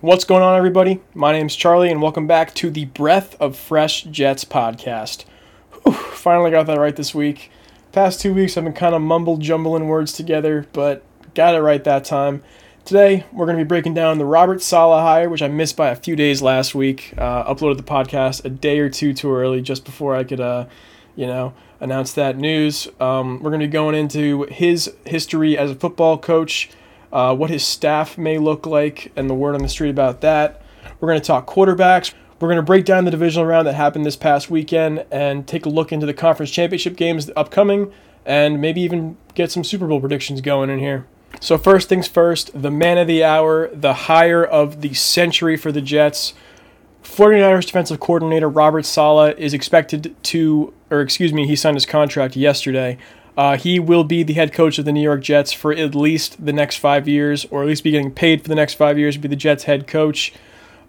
What's going on, everybody? My name's Charlie, and welcome back to the Breath of Fresh Jets podcast. Whew, finally got that right this week. Past two weeks, I've been kind of mumble jumbling words together, but got it right that time. Today, we're going to be breaking down the Robert Saleh hire, which I missed by a few days last week. Uh, uploaded the podcast a day or two too early, just before I could, uh, you know, announce that news. Um, we're going to be going into his history as a football coach uh, what his staff may look like, and the word on the street about that. We're going to talk quarterbacks. We're going to break down the divisional round that happened this past weekend and take a look into the conference championship games upcoming, and maybe even get some Super Bowl predictions going in here. So, first things first, the man of the hour, the hire of the century for the Jets. 49ers defensive coordinator Robert Saleh is expected to, or excuse me, he signed his contract yesterday. Uh, he will be the head coach of the New York Jets for at least the next five years, or at least be getting paid for the next five years to be the Jets head coach.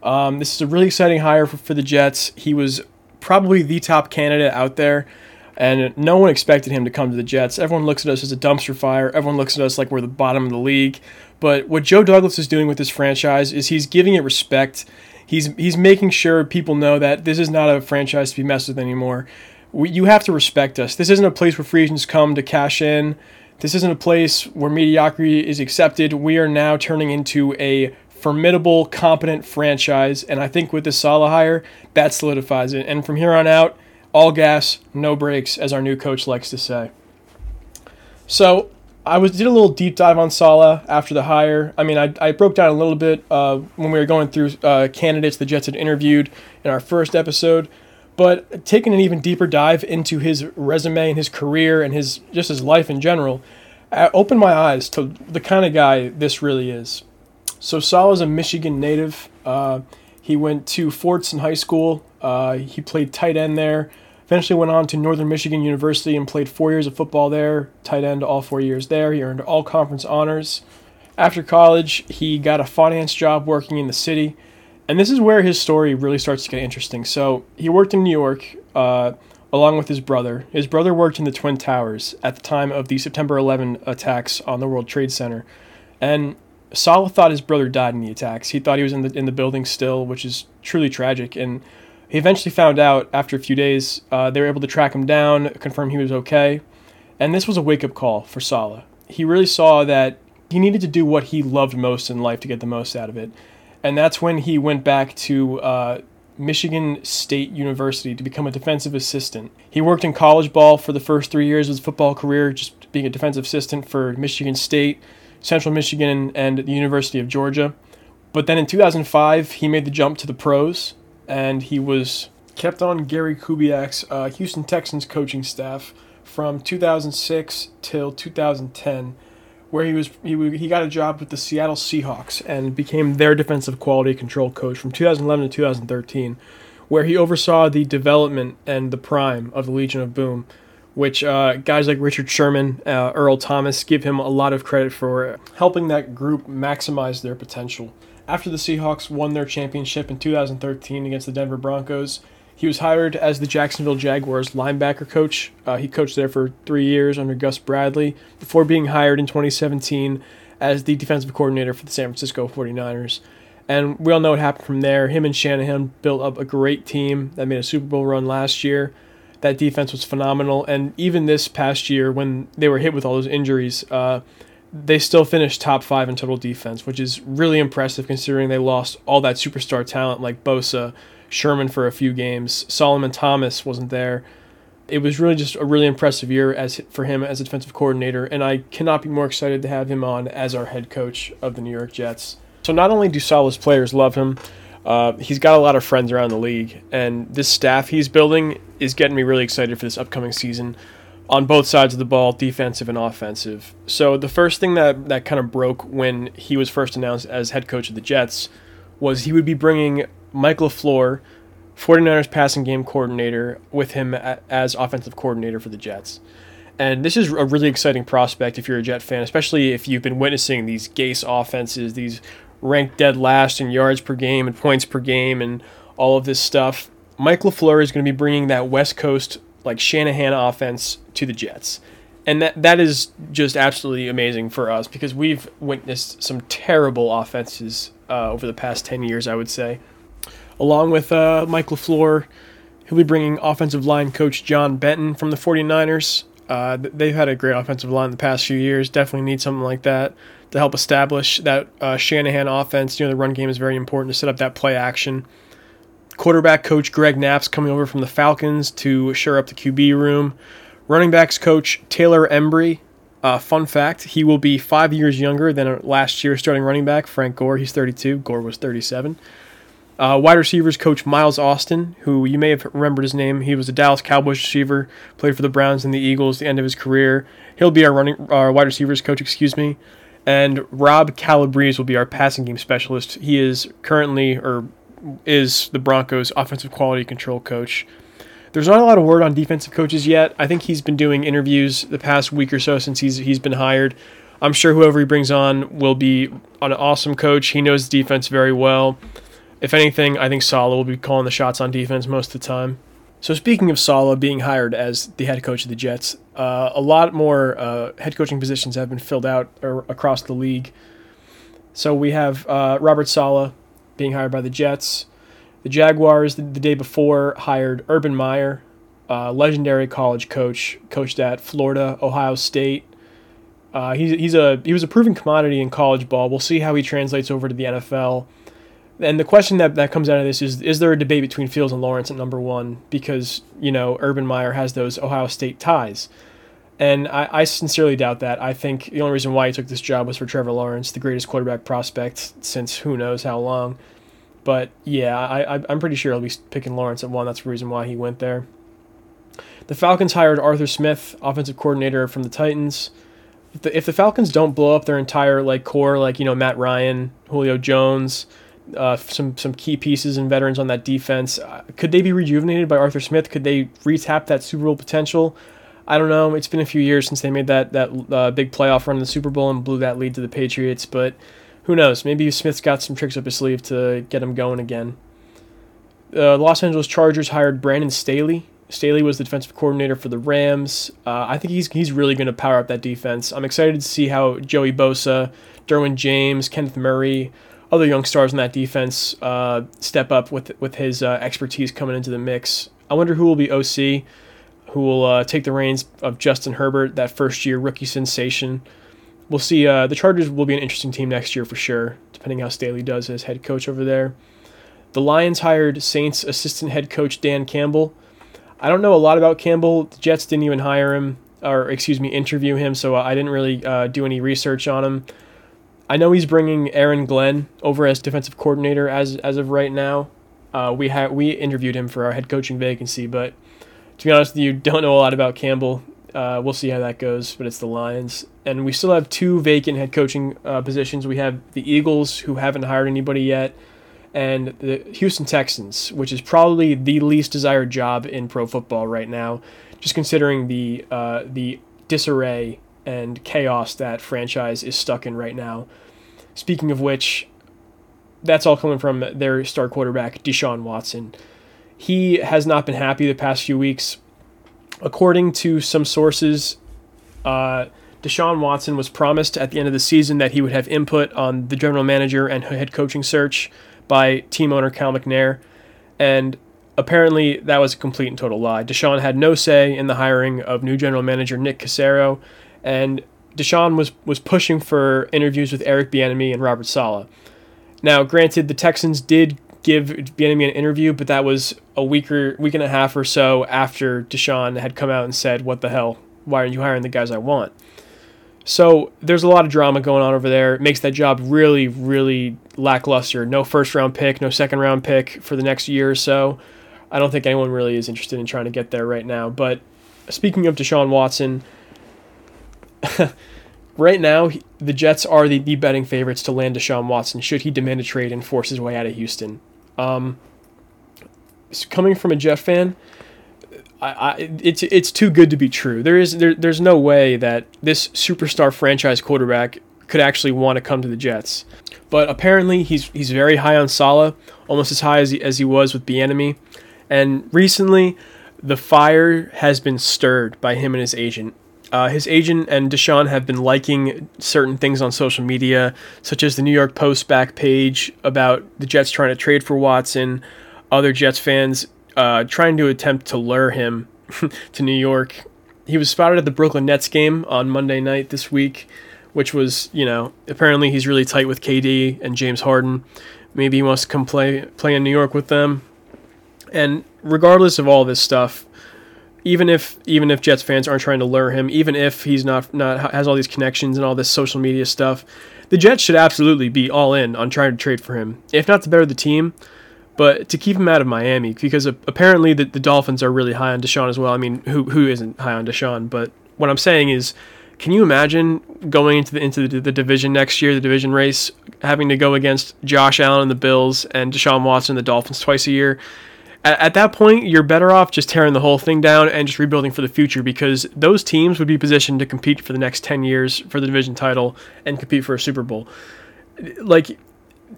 Um, this is a really exciting hire for, for the Jets. He was probably the top candidate out there, and no one expected him to come to the Jets. Everyone looks at us as a dumpster fire. Everyone looks at us like we're the bottom of the league. But what Joe Douglas is doing with this franchise is he's giving it respect. He's he's making sure people know that this is not a franchise to be messed with anymore we, you have to respect us. This isn't a place where free agents come to cash in. This isn't a place where mediocrity is accepted. We are now turning into a formidable, competent franchise, and I think with the Saleh hire, that solidifies it. And from here on out, all gas, no brakes, as our new coach likes to say. So I was did a little deep dive on Saleh after the hire. I mean, I, I broke down a little bit uh, when we were going through uh, candidates the Jets had interviewed in our first episode. But taking an even deeper dive into his resume and his career and his just his life in general, uh, opened my eyes to the kind of guy this really is. So Saleh is a Michigan native. Uh, he went to Fordson High School. Uh, he played tight end there. Eventually went on to Northern Michigan University and played four years of football there. Tight end all four years there. He earned all conference honors. After college, he got a finance job working in the city. And this is where his story really starts to get interesting. So he worked in New York uh, along with his brother. His brother worked in the Twin Towers at the time of the September 11 attacks on the World Trade Center. And Saleh thought his brother died in the attacks. He thought he was in the in the building still, which is truly tragic. And he eventually found out after a few days. Uh, they were able to track him down, confirm he was okay. And this was a wake up call for Saleh. He really saw that he needed to do what he loved most in life to get the most out of it and that's when he went back to uh, Michigan State University to become a defensive assistant. He worked in college ball for the first three years of his football career, just being a defensive assistant for Michigan State, Central Michigan, and the University of Georgia. But then in 2005, he made the jump to the pros, and he was kept on Gary Kubiak's uh, Houston Texans coaching staff from 2006 till 2010 where he was he, he got a job with the Seattle Seahawks and became their defensive quality control coach from 2011 to 2013, where he oversaw the development and the prime of the Legion of Boom, which uh, guys like Richard Sherman, uh, Earl Thomas give him a lot of credit for helping that group maximize their potential. After the Seahawks won their championship in 2013 against the Denver Broncos, he was hired as the Jacksonville Jaguars linebacker coach. Uh, he coached there for three years under Gus Bradley before being hired in 2017 as the defensive coordinator for the San Francisco 49ers. And we all know what happened from there. Him and Shanahan built up a great team that made a Super Bowl run last year. That defense was phenomenal. And even this past year, when they were hit with all those injuries, uh, they still finished top five in total defense, which is really impressive considering they lost all that superstar talent like Bosa Sherman for a few games. Solomon Thomas wasn't there. It was really just a really impressive year as for him as a defensive coordinator, and I cannot be more excited to have him on as our head coach of the New York Jets. So not only do Saleh's players love him, uh, he's got a lot of friends around the league, and this staff he's building is getting me really excited for this upcoming season on both sides of the ball, defensive and offensive. So the first thing that that kind of broke when he was first announced as head coach of the Jets was he would be bringing Mike LaFleur, 49ers passing game coordinator, with him as offensive coordinator for the Jets. And this is a really exciting prospect if you're a Jet fan, especially if you've been witnessing these Gase offenses, these ranked dead last in yards per game and points per game and all of this stuff. Mike LaFleur is going to be bringing that West Coast, like Shanahan offense to the Jets. and that that is just absolutely amazing for us because we've witnessed some terrible offenses uh, over the past 10 years, I would say. Along with uh, Mike LaFleur, he'll be bringing offensive line coach John Benton from the 49ers. Uh, they've had a great offensive line the past few years. Definitely need something like that to help establish that uh, Shanahan offense. You know, the run game is very important to set up that play action. Quarterback coach Greg Knapp's coming over from the Falcons to shore up the QB room. Running backs coach Taylor Embree. Uh, fun fact: he will be five years younger than last year's starting running back Frank Gore. He's 32. Gore was 37. Uh, wide receivers coach Miles Austin, who you may have remembered his name. He was a Dallas Cowboys receiver, played for the Browns and the Eagles the end of his career. He'll be our running our wide receivers coach, excuse me. And Rob Calabrese will be our passing game specialist. He is currently or is the Broncos offensive quality control coach. There's not a lot of word on defensive coaches yet. I think he's been doing interviews the past week or so since he's he's been hired. I'm sure whoever he brings on will be an awesome coach. He knows the defense very well if anything, I think Saleh will be calling the shots on defense most of the time. So speaking of Saleh being hired as the head coach of the Jets, uh, a lot more uh, head coaching positions have been filled out across the league. So we have uh, Robert Saleh being hired by the Jets. The Jaguars the, the day before hired Urban Meyer, legendary college coach, coached at Florida, Ohio State. Uh, he's, he's a he was a proven commodity in college ball. We'll see how he translates over to the NFL. And the question that, that comes out of this is is there a debate between Fields and Lawrence at number one? Because, you know, Urban Meyer has those Ohio State ties. And I, I sincerely doubt that. I think the only reason why he took this job was for Trevor Lawrence, the greatest quarterback prospect since who knows how long. But yeah, I, I'm pretty sure he'll be picking Lawrence at one. That's the reason why he went there. The Falcons hired Arthur Smith, offensive coordinator from the Titans. If the, if the Falcons don't blow up their entire like core, like you know Matt Ryan, Julio Jones, uh, some some key pieces and veterans on that defense. Uh, could they be rejuvenated by Arthur Smith? Could they retap that Super Bowl potential? I don't know. It's been a few years since they made that that uh, big playoff run in the Super Bowl and blew that lead to the Patriots, but who knows? Maybe Smith's got some tricks up his sleeve to get him going again. The uh, Los Angeles Chargers hired Brandon Staley. Staley was the defensive coordinator for the Rams. Uh, I think he's he's really going to power up that defense. I'm excited to see how Joey Bosa, Derwin James, Kenneth Murray, other young stars in that defense uh, step up with with his uh, expertise coming into the mix. I wonder who will be OC, who will uh, take the reins of Justin Herbert, that first year rookie sensation. We'll see. Uh, the Chargers will be an interesting team next year for sure, depending how Staley does as head coach over there. The Lions hired Saints assistant head coach Dan Campbell. I don't know a lot about Campbell. The Jets didn't even hire him, or excuse me, interview him, so I didn't really uh, do any research on him. I know he's bringing Aaron Glenn over as defensive coordinator as as of right now. Uh, we had we interviewed him for our head coaching vacancy, but to be honest with you, don't know a lot about Campbell. Uh, we'll see how that goes, but it's the Lions, and we still have two vacant head coaching uh, positions. We have the Eagles, who haven't hired anybody yet, and the Houston Texans, which is probably the least desired job in pro football right now, just considering the uh, the disarray and chaos that franchise is stuck in right now. Speaking of which, that's all coming from their star quarterback, Deshaun Watson. He has not been happy the past few weeks. According to some sources, uh, Deshaun Watson was promised at the end of the season that he would have input on the general manager and head coaching search by team owner Cal McNair, and apparently that was a complete and total lie. Deshaun had no say in the hiring of new general manager Nick Caserio, and Deshaun was was pushing for interviews with Eric Bieniemy and Robert Saleh. Now, granted, the Texans did give Bieniemy an interview, but that was a week or week and a half or so after Deshaun had come out and said, "What the hell? Why aren't you hiring the guys I want?" So there's a lot of drama going on over there. It makes that job really, really lackluster. No first round pick, no second round pick for the next year or so. I don't think anyone really is interested in trying to get there right now. But speaking of Deshaun Watson, right now, the Jets are the, the betting favorites to land Deshaun Watson should he demand a trade and force his way out of Houston. Um, coming from a Jet fan, I, I, it's it's too good to be true. There is there, there's no way that this superstar franchise quarterback could actually want to come to the Jets. But apparently he's he's very high on Saleh, almost as high as he, as he was with Bieniemy. And recently, the fire has been stirred by him and his agent Uh, his agent and Deshaun have been liking certain things on social media, such as the New York Post back page about the Jets trying to trade for Watson, other Jets fans uh, trying to attempt to lure him to New York. He was spotted at the Brooklyn Nets game on Monday night this week, which was, you know, apparently he's really tight with KD and James Harden. Maybe he wants to come play play in New York with them. And regardless of all this stuff, even if even if Jets fans aren't trying to lure him, even if he's not not has all these connections and all this social media stuff, the Jets should absolutely be all in on trying to trade for him. If not to better the team, but to keep him out of Miami because apparently the, the Dolphins are really high on Deshaun as well. I mean, who who isn't high on Deshaun? But what I'm saying is, can you imagine going into the into the, the division next year, the division race, having to go against Josh Allen and the Bills and Deshaun Watson and the Dolphins twice a year? At, at that point, you're better off just tearing the whole thing down and just rebuilding for the future because those teams would be positioned to compete for the next 10 years for the division title and compete for a Super Bowl. Like,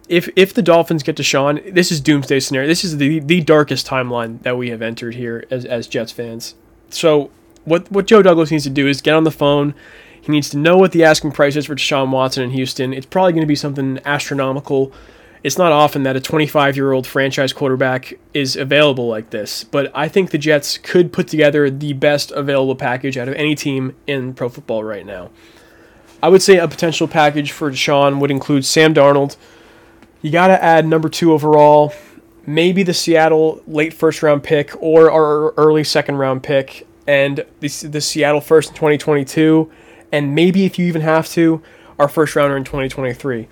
if if the Dolphins get Deshaun, this is doomsday scenario. This is the the darkest timeline that we have entered here as, as Jets fans. So what what Joe Douglas needs to do is get on the phone. He needs to know what the asking price is for Deshaun Watson in Houston. It's probably going to be something astronomical it's not often that a 25 year old franchise quarterback is available like this, but I think the Jets could put together the best available package out of any team in pro football right now. I would say a potential package for Deshaun would include Sam Darnold. You got to add number two overall, maybe the Seattle late first round pick or our early second round pick, and the, the Seattle first in 2022, and maybe if you even have to, our first rounder in 2023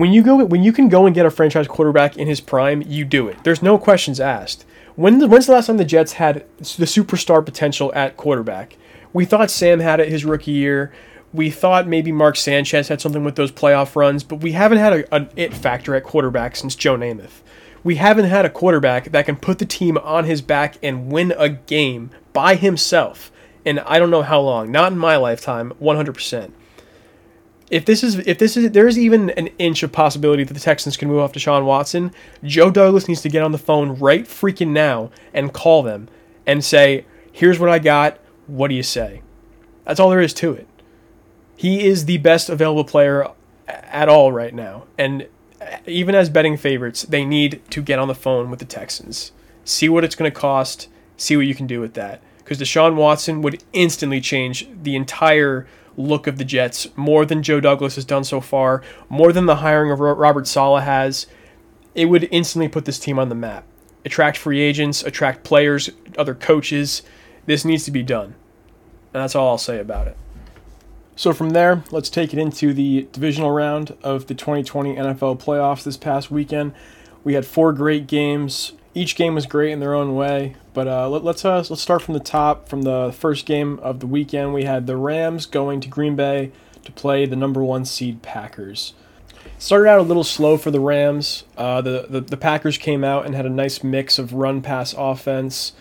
when you go when you can go and get a franchise quarterback in his prime, you do it. There's no questions asked. When the, when's the last time the Jets had the superstar potential at quarterback? We thought Sam had it his rookie year. We thought maybe Mark Sanchez had something with those playoff runs, but we haven't had a, an it factor at quarterback since Joe Namath. We haven't had a quarterback that can put the team on his back and win a game by himself. And I don't know how long. Not in my lifetime, 100% if this is if this is there's even an inch of possibility that the Texans can move off to Deshaun Watson, Joe Douglas needs to get on the phone right freaking now and call them and say, "Here's what I got. What do you say?" That's all there is to it. He is the best available player at all right now, and even as betting favorites, they need to get on the phone with the Texans, see what it's going to cost, see what you can do with that, because Deshaun Watson would instantly change the entire look of the Jets more than Joe Douglas has done so far, more than the hiring of Robert Saleh has. It would instantly put this team on the map. Attract free agents, attract players, other coaches. This needs to be done. And that's all I'll say about it. So from there, let's take it into the divisional round of the 2020 NFL playoffs this past weekend. We had four great games. Each game was great in their own way. But uh, let, us uh, let's start from the top. From the first game of the weekend, we had the Rams going to Green Bay to play the number one seed Packers. Started out a little slow for the Rams. Uh, the, the, the Packers came out and had a nice mix of run pass offense.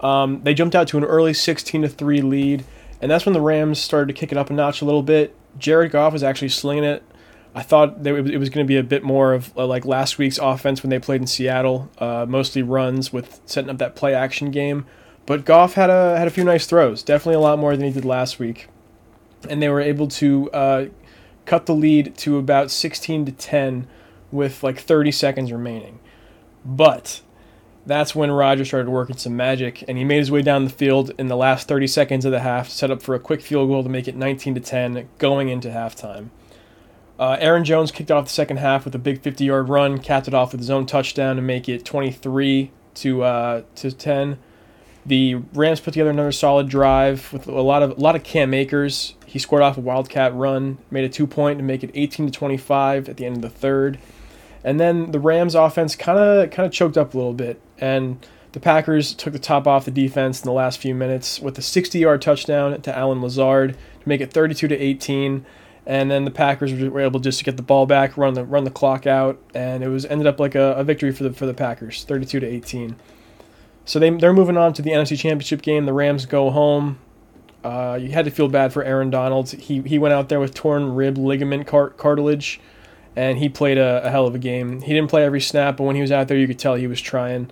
Um, they jumped out to an early 16 to three lead, and that's when the Rams started to kick it up a notch a little bit. Jared Goff was actually slinging it. I thought it was going to be a bit more of uh, like last week's offense when they played in Seattle, uh, mostly runs with setting up that play action game. But Goff had a had a few nice throws, definitely a lot more than he did last week, and they were able to uh, cut the lead to about 16 to 10 with like 30 seconds remaining. But that's when Roger started working some magic, and he made his way down the field in the last 30 seconds of the half, set up for a quick field goal to make it 19 to 10 going into halftime. Uh, Aaron Jones kicked off the second half with a big 50-yard run, capped it off with his own touchdown to make it 23 to uh, to 10. The Rams put together another solid drive with a lot of a lot of Cam Akers. He scored off a wildcat run, made a two point to make it 18 to 25 at the end of the third. And then the Rams offense kind of kind of choked up a little bit, and the Packers took the top off the defense in the last few minutes with a 60-yard touchdown to Allen Lazard to make it 32 to 18 and then the Packers were able just to get the ball back, run the run the clock out, and it was ended up like a, a victory for the for the Packers, 32 to 18. So they they're moving on to the NFC Championship game. The Rams go home. Uh, you had to feel bad for Aaron Donald. He he went out there with torn rib ligament cart- cartilage, and he played a, a, hell of a game. He didn't play every snap, but when he was out there, you could tell he was trying.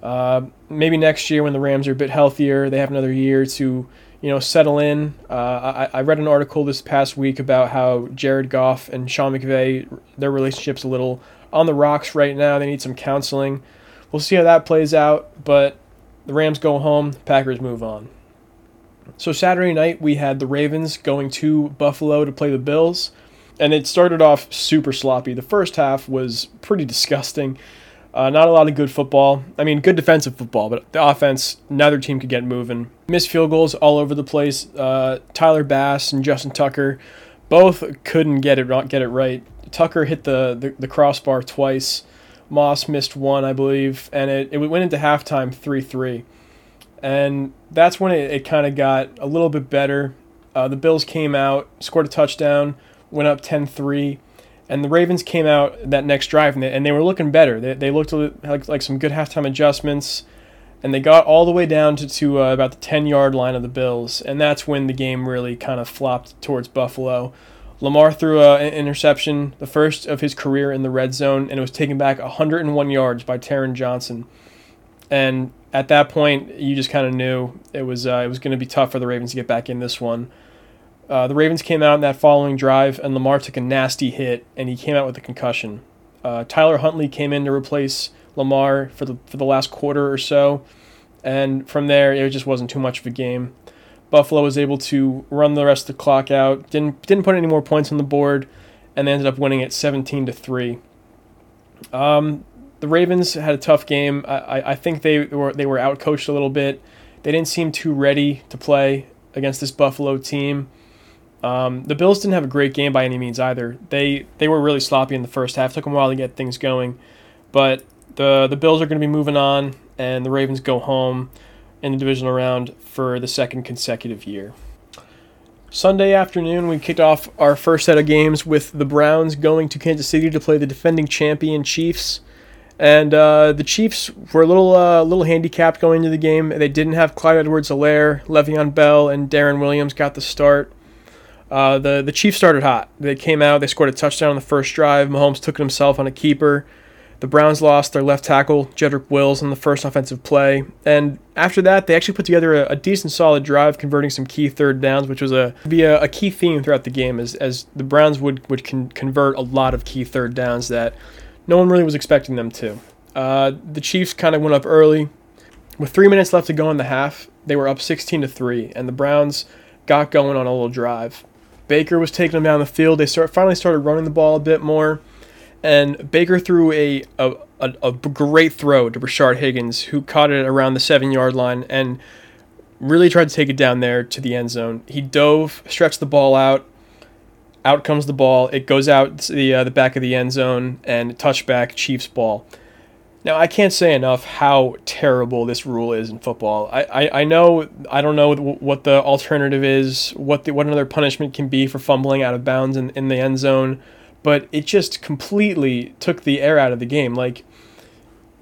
Uh, maybe next year when the Rams are a bit healthier, they have another year to you know, settle in. Uh, I, I read an article this past week about how Jared Goff and Sean McVay, their relationship's a little on the rocks right now. They need some counseling. We'll see how that plays out, but the Rams go home, Packers move on. So Saturday night we had the Ravens going to Buffalo to play the Bills, and it started off super sloppy. The first half was pretty disgusting. Uh, not a lot of good football. I mean, good defensive football, but the offense, neither team could get moving. Missed field goals all over the place. Uh, Tyler Bass and Justin Tucker both couldn't get it get it right. Tucker hit the, the, the crossbar twice. Moss missed one, I believe, and it, it went into halftime 3 3. And that's when it, it kind of got a little bit better. Uh, the Bills came out, scored a touchdown, went up 10 3. And the Ravens came out that next drive, and they, and they were looking better. They, they looked like, like some good halftime adjustments, and they got all the way down to, to uh, about the 10 yard line of the Bills. And that's when the game really kind of flopped towards Buffalo. Lamar threw a, an interception, the first of his career in the red zone, and it was taken back 101 yards by Taron Johnson. And at that point, you just kind of knew it was uh, it was going to be tough for the Ravens to get back in this one. Uh, the Ravens came out in that following drive, and Lamar took a nasty hit, and he came out with a concussion. Uh, Tyler Huntley came in to replace Lamar for the for the last quarter or so, and from there it just wasn't too much of a game. Buffalo was able to run the rest of the clock out, didn't didn't put any more points on the board, and they ended up winning it 17 to three. Um, the Ravens had a tough game. I, I think they were they were outcoached a little bit. They didn't seem too ready to play against this Buffalo team. Um, the Bills didn't have a great game by any means either. They they were really sloppy in the first half. Took them a while to get things going, but the the Bills are going to be moving on, and the Ravens go home in the divisional round for the second consecutive year. Sunday afternoon, we kicked off our first set of games with the Browns going to Kansas City to play the defending champion Chiefs. And uh, the Chiefs were a little uh, little handicapped going into the game. They didn't have Clyde Edwards-Helaire, Le'Veon Bell, and Darrel Williams got the start. Uh, the the Chiefs started hot. They came out. They scored a touchdown on the first drive. Mahomes took it himself on a keeper. The Browns lost their left tackle Jedrick Wills on the first offensive play, and after that, they actually put together a, a decent, solid drive, converting some key third downs, which was a be a, a key theme throughout the game, as as the Browns would would con- convert a lot of key third downs that no one really was expecting them to. Uh, the Chiefs kind of went up early, with three minutes left to go in the half. They were up 16 to three, and the Browns got going on a little drive. Baker was taking them down the field. They start finally started running the ball a bit more, and Baker threw a a, a, a great throw to Rashard Higgins, who caught it around the seven yard line and really tried to take it down there to the end zone. He dove, stretched the ball out. Out comes the ball. It goes out the uh, the back of the end zone and touchback Chiefs ball. Now I can't say enough how terrible this rule is in football. I, I, I know I don't know what the alternative is, what the, what another punishment can be for fumbling out of bounds in, in the end zone, but it just completely took the air out of the game. Like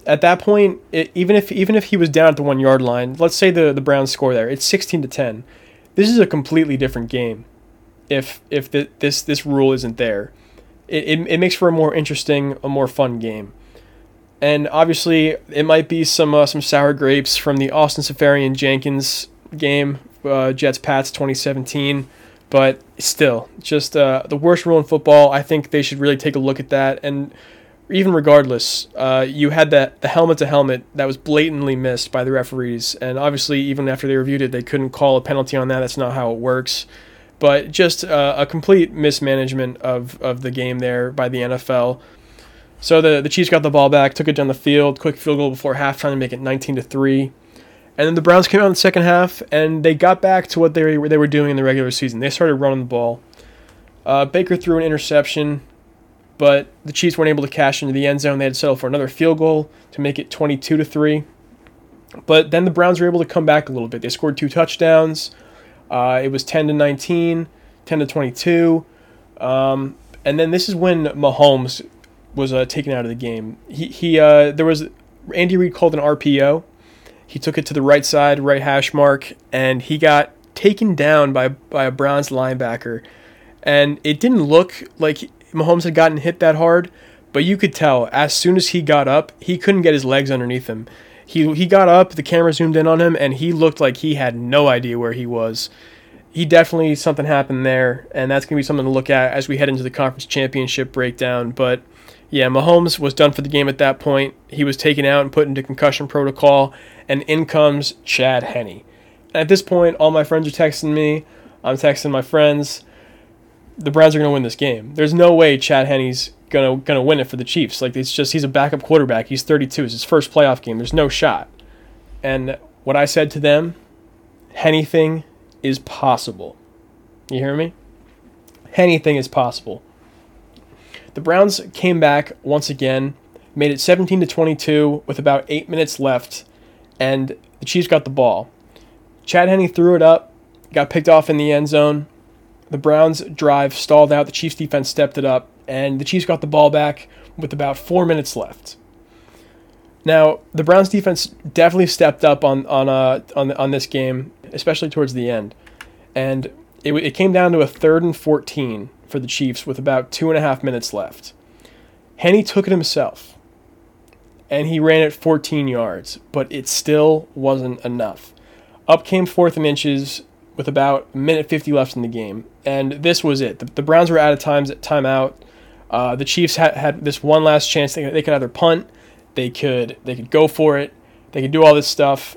at that point, it, even if even if he was down at the one yard line, let's say the the Browns score there, it's sixteen to ten. This is a completely different game. If if the, this this rule isn't there, it, it, it makes for a more interesting, a more fun game and obviously it might be some uh, some sour grapes from the Austin Seferian Jenkins game, uh, Jets Pats 2017. But still, just uh, the worst rule in football. I think they should really take a look at that. And even regardless, uh, you had that the helmet to helmet that was blatantly missed by the referees. And obviously, even after they reviewed it, they couldn't call a penalty on that. That's not how it works. But just uh, a complete mismanagement of, of the game there by the NFL. So the, the Chiefs got the ball back, took it down the field, quick field goal before halftime to make it 19 to 3. And then the Browns came out in the second half and they got back to what they were, they were doing in the regular season. They started running the ball. Uh, Baker threw an interception, but the Chiefs weren't able to cash into the end zone. They had to settle for another field goal to make it 22 to 3. But then the Browns were able to come back a little bit. They scored two touchdowns. Uh, it was 10 to 19, 10 to 22. Um, and then this is when Mahomes was uh, taken out of the game. He he uh, there was Andy Reid called an RPO. He took it to the right side, right hash mark, and he got taken down by by a Browns linebacker. And it didn't look like Mahomes had gotten hit that hard, but you could tell as soon as he got up, he couldn't get his legs underneath him. He he got up, the camera zoomed in on him, and he looked like he had no idea where he was. He definitely something happened there, and that's gonna be something to look at as we head into the conference championship breakdown. But yeah, Mahomes was done for the game at that point. He was taken out and put into concussion protocol, and in comes Chad Henne. At this point, all my friends are texting me. I'm texting my friends. The Browns are going to win this game. There's no way Chad Henne's gonna gonna win it for the Chiefs. Like it's just he's a backup quarterback. He's 32. It's his first playoff game. There's no shot. And what I said to them, anything is possible. You hear me? Anything is possible. The Browns came back once again, made it 17 to 22 with about eight minutes left, and the Chiefs got the ball. Chad Henne threw it up, got picked off in the end zone. The Browns drive stalled out. The Chiefs defense stepped it up, and the Chiefs got the ball back with about four minutes left. Now, the Browns defense definitely stepped up on on uh, on on this game, especially towards the end, and it, it came down to a third and 14 for the Chiefs with about two and a half minutes left. Henne took it himself, and he ran it 14 yards, but it still wasn't enough. Up came fourth and inches with about a minute 50 left in the game, and this was it. The, the Browns were out of times at timeout. Uh, the Chiefs had, had this one last chance. They, they could either punt, they could they could go for it, they could do all this stuff.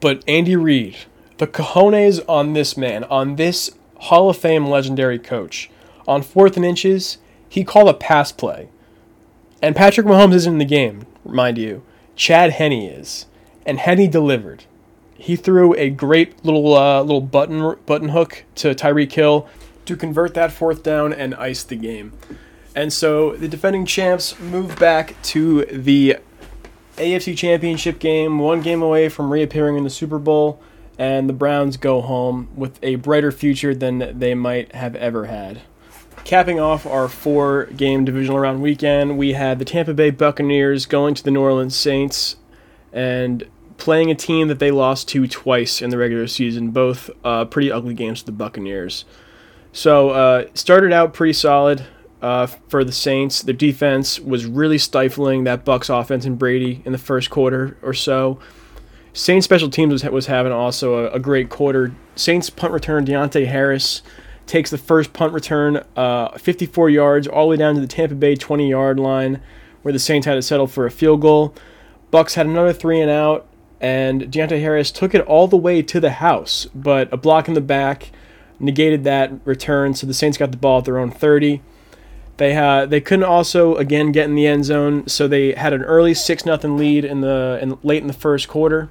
But Andy Reid, the cojones on this man, on this Hall of Fame legendary coach, on fourth and inches, he called a pass play. And Patrick Mahomes isn't in the game, mind you. Chad Henne is. And Henne delivered. He threw a great little uh, little button button hook to Tyreek Hill to convert that fourth down and ice the game. And so the defending champs move back to the AFC Championship game, one game away from reappearing in the Super Bowl, and the Browns go home with a brighter future than they might have ever had. Capping off our four game divisional round weekend, we had the Tampa Bay Buccaneers going to the New Orleans Saints and playing a team that they lost to twice in the regular season, both uh, pretty ugly games to the Buccaneers. So, uh, started out pretty solid uh, for the Saints. Their defense was really stifling that Bucks offense and Brady in the first quarter or so. Saints special teams was, was having also a, a great quarter. Saints punt return Deonte Harris takes the first punt return uh, 54 yards all the way down to the Tampa Bay 20 yard line where the Saints had to settle for a field goal. Bucks had another three and out, and Deonte Harris took it all the way to the house, but a block in the back negated that return, so the Saints got the ball at their own 30. They had they couldn't also again get in the end zone, so they had an early six nothing lead in the in, late in the first quarter.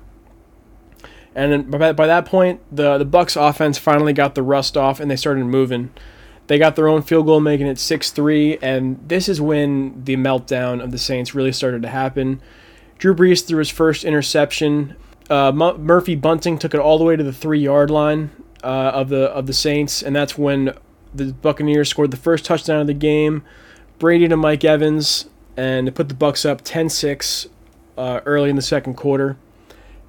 And by, by that point, the the Bucks offense finally got the rust off and they started moving. They got their own field goal, making it six three, and this is when the meltdown of the Saints really started to happen. Drew Brees threw his first interception. Uh, M- Murphy Bunting took it all the way to the three yard line uh, of the of the Saints, and that's when the Buccaneers scored the first touchdown of the game. Brady to Mike Evans, and put the Bucks up 10-6 uh, early in the second quarter.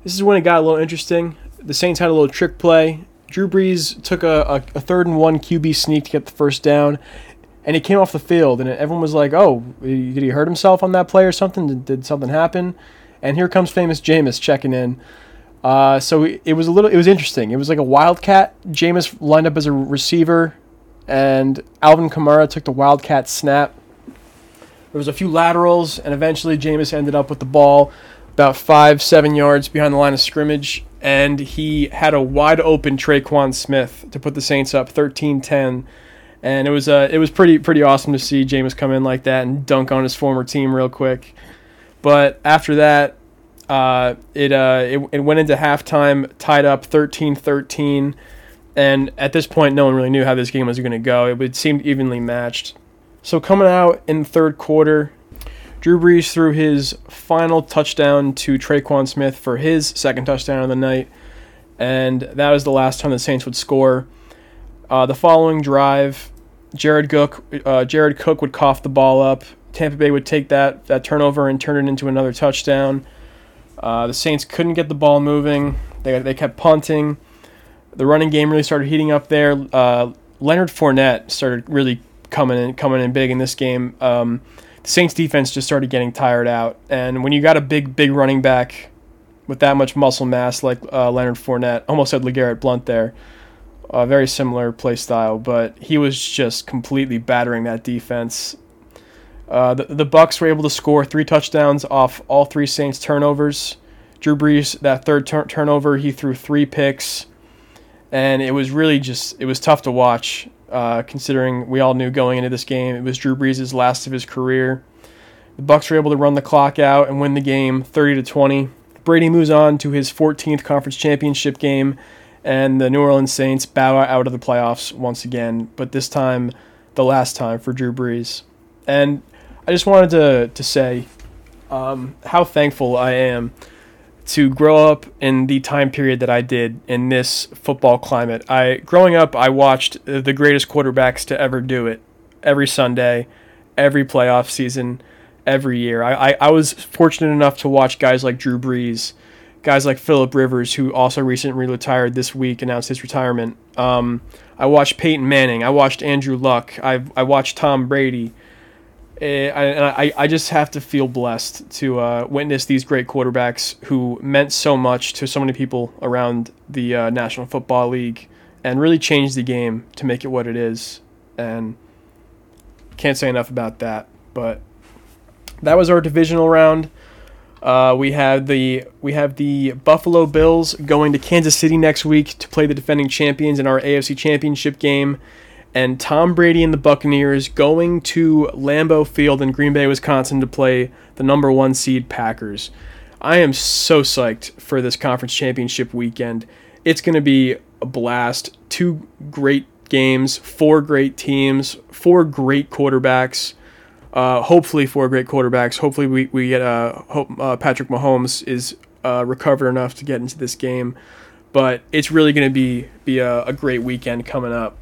This is when it got a little interesting. The Saints had a little trick play. Drew Brees took a, a, a third and one QB sneak to get the first down, and he came off the field, and everyone was like, "Oh, did he hurt himself on that play or something? Did, did something happen?" And here comes famous Jameis checking in. Uh, so it was a little, it was interesting. It was like a wildcat. Jameis lined up as a receiver and Alvin Kamara took the Wildcat snap. There was a few laterals, and eventually Jameis ended up with the ball about five, seven yards behind the line of scrimmage, and he had a wide open Tre'Quan Smith to put the Saints up 13-10. And it was uh, it was pretty pretty awesome to see Jameis come in like that and dunk on his former team real quick. But after that, uh, it, uh, it, it went into halftime tied up 13-13 and at this point, no one really knew how this game was going to go. It, seemed evenly matched. So coming out in the third quarter, Drew Brees threw his final touchdown to Tre'Quan Smith for his second touchdown of the night, and that was the last time the Saints would score. Uh, the following drive, Jared Cook, uh, Jared Cook would cough the ball up. Tampa Bay would take that that turnover and turn it into another touchdown. Uh, the Saints couldn't get the ball moving. They, they kept punting the running game really started heating up there. Uh, Leonard Fournette started really coming in, coming in big in this game. Um, Saints defense just started getting tired out. And when you got a big, big running back with that much muscle mass like uh, Leonard Fournette, almost said LeGarrette Blunt there, a very similar play style, but he was just completely battering that defense. Uh, the, the Bucks were able to score three touchdowns off all three Saints turnovers. Drew Brees, that third tur- turnover, he threw three picks, and it was really just it was tough to watch. Uh, considering we all knew going into this game it was Drew Brees' last of his career. The Bucks were able to run the clock out and win the game 30 to 20. Brady moves on to his 14th conference championship game, and the New Orleans Saints bow out of the playoffs once again, but this time the last time for Drew Brees. And I just wanted to to say um, how thankful I am to grow up in the time period that I did in this football climate. I growing up, I watched the greatest quarterbacks to ever do it every Sunday, every playoff season, every year. I, I, I was fortunate enough to watch guys like Drew Brees, guys like Philip Rivers, who also recently retired this week, announced his retirement. Um, I watched Peyton Manning. I watched Andrew Luck. I I watched Tom Brady. Eh, and I, I just have to feel blessed to uh, witness these great quarterbacks who meant so much to so many people around the uh, National Football League and really changed the game to make it what it is. And can't say enough about that. But that was our divisional round. Uh, we have the we have the Buffalo Bills going to Kansas City next week to play the defending champions in our AFC Championship game and Tom Brady and the Buccaneers going to Lambeau Field in Green Bay, Wisconsin to play the number one seed Packers. I am so psyched for this conference championship weekend. It's going to be a blast. Two great games, four great teams, four great quarterbacks. Uh, hopefully, four great quarterbacks. Hopefully, we, we get uh, hope, uh, Patrick Mahomes is uh, recovered enough to get into this game. But it's really going to be be a, a great weekend coming up.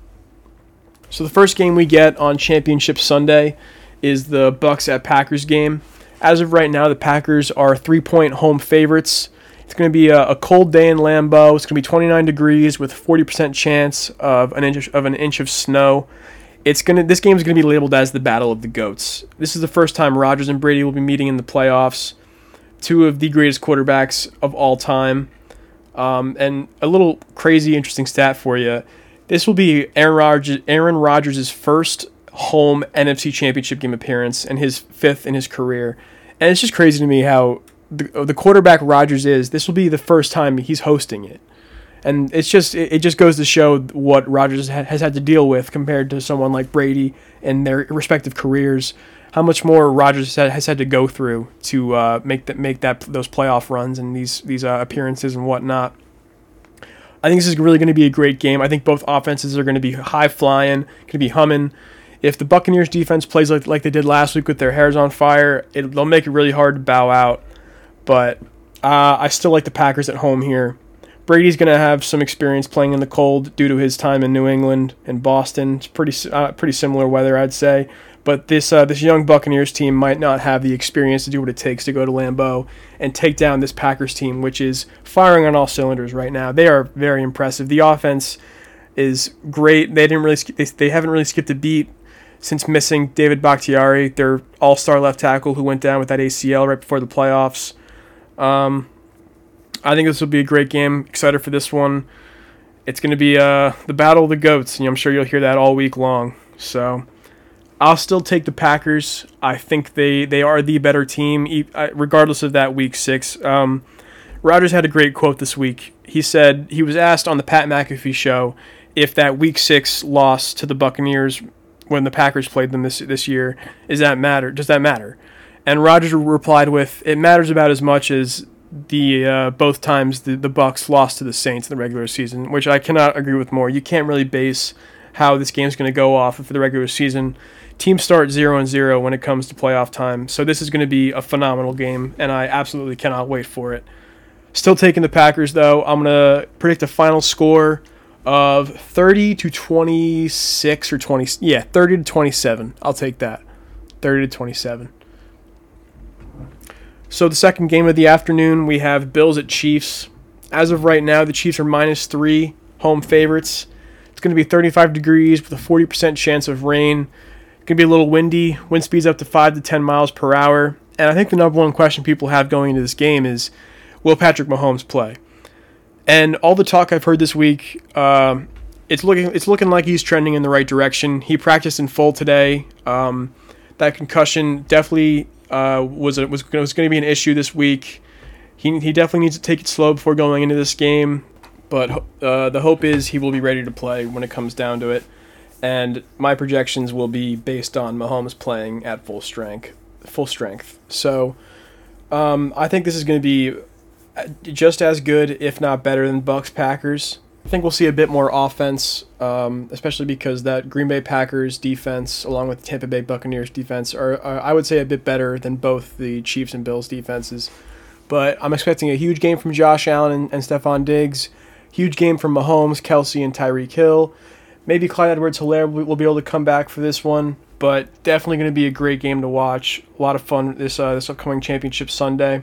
So the first game we get on Championship Sunday is the Bucks at Packers game. As of right now, the Packers are three-point home favorites. It's going to be a, a, cold day in Lambeau. It's going to be 29 degrees with 40% chance of an inch of an inch of snow. It's going to this game is going to be labeled as the Battle of the Goats. This is the first time Rodgers and Brady will be meeting in the playoffs. Two of the greatest quarterbacks of all time. Um, and a little crazy, interesting stat for you. This will be Aaron Rodgers, first home NFC Championship game appearance and his fifth in his career. And it's just crazy to me how the, the quarterback Rodgers is. This will be the first time he's hosting it, and it's just it, just goes to show what Rodgers ha- has had to deal with compared to someone like Brady and their respective careers. How much more Rodgers has had to go through to uh, make that make that those playoff runs and these these uh, appearances and whatnot. I think this is really going to be a great game. I think both offenses are going to be high flying, going to be humming. If the Buccaneers defense plays like, like they did last week with their hairs on fire, it, they'll make it really hard to bow out. But uh, I still like the Packers at home here. Brady's going to have some experience playing in the cold due to his time in New England and Boston. It's pretty uh, pretty similar weather, I'd say. But this uh, this young Buccaneers team might not have the experience to do what it takes to go to Lambeau and take down this Packers team, which is firing on all cylinders right now. They are very impressive. The offense is great. They didn't really they, they haven't really skipped a beat since missing David Bakhtiari, their all-star left tackle who went down with that ACL right before the playoffs. Um, I think this will be a great game. Excited for this one. It's going to be uh, the battle of the goats, I'm sure you'll hear that all week long. So. I'll still take the Packers. I think they, they are the better team, regardless of that week six. Um, Rodgers had a great quote this week. He said he was asked on the Pat McAfee show if that week six loss to the Buccaneers when the Packers played them this this year is that matter? Does that matter? And Rodgers replied with, "It matters about as much as the uh, both times the the Bucks lost to the Saints in the regular season, which I cannot agree with more. You can't really base how this game's going to go off for the regular season teams start 0 and 0 when it comes to playoff time. So this is going to be a phenomenal game, and I absolutely cannot wait for it. Still taking the Packers, though. I'm going to predict a final score of 30 to 26 or 20. Yeah, 30 to 27. I'll take that. 30 to 27. So the second game of the afternoon, we have Bills at Chiefs. As of right now, the Chiefs are minus three home favorites. It's going to be 35 degrees with a 40% chance of rain. Gonna be a little windy. Wind speeds up to five to ten miles per hour. And I think the number one question people have going into this game is, will Patrick Mahomes play? And all the talk I've heard this week, uh, it's looking it's looking like he's trending in the right direction. He practiced in full today. Um, that concussion definitely uh, was a, was was going to be an issue this week. He, he definitely needs to take it slow before going into this game, but uh, the hope is he will be ready to play when it comes down to it. And my projections will be based on Mahomes playing at full strength. Full strength. So um, I think this is going to be uh, just as good, if not better, than Bucks Packers. I think we'll see a bit more offense, um, especially because that Green Bay Packers defense, along with Tampa Bay Buccaneers defense, are, are, I would say a bit better than both the Chiefs and Bills defenses. But I'm expecting a huge game from Josh Allen and, and Stefon Diggs, huge game from Mahomes, Kelce, and Tyreek Hill. Maybe Clyde Edwards-Helaire will, will be able to come back for this one, but definitely going to be a great game to watch. A lot of fun this uh, this upcoming championship Sunday.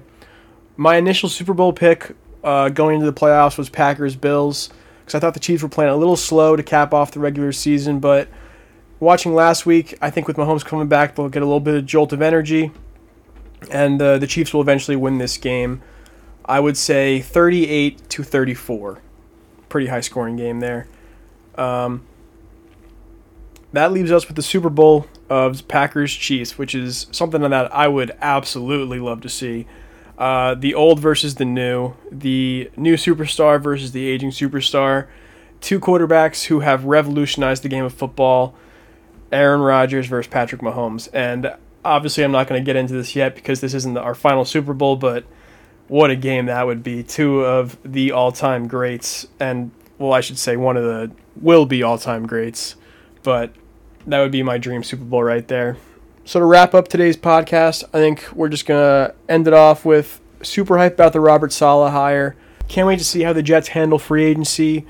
My initial Super Bowl pick uh, going into the playoffs was Packers Bills because I thought the Chiefs were playing a little slow to cap off the regular season. But watching last week, I think with Mahomes coming back, they'll get a little bit of jolt of energy, and uh, the Chiefs will eventually win this game. I would say 38 to 34. Pretty high scoring game there. Um, that leaves us with the Super Bowl of Packers Chiefs, which is something that I would absolutely love to see. Uh, the old versus the new, the new superstar versus the aging superstar, two quarterbacks who have revolutionized the game of football. Aaron Rodgers versus Patrick Mahomes, and obviously I'm not going to get into this yet because this isn't our final Super Bowl, but what a game that would be! Two of the all-time greats, and well, I should say one of the will be all-time greats, but that would be my dream Super Bowl right there. So to wrap up today's podcast, I think we're just gonna end it off with super hype about the Robert Saleh hire. Can't wait to see how the Jets handle free agency,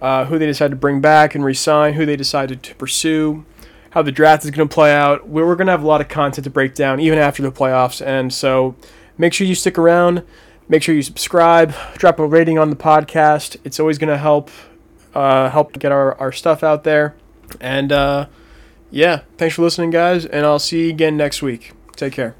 uh, who they decide to bring back and resign, who they decided to pursue, how the draft is to play out. We're, we're to have a lot of content to break down even after the playoffs, and so make sure you stick around. Make sure you subscribe, drop a rating on the podcast. It's always to help uh, help get our, our stuff out there. And uh, yeah, thanks for listening, guys, and I'll see you again next week. Take care.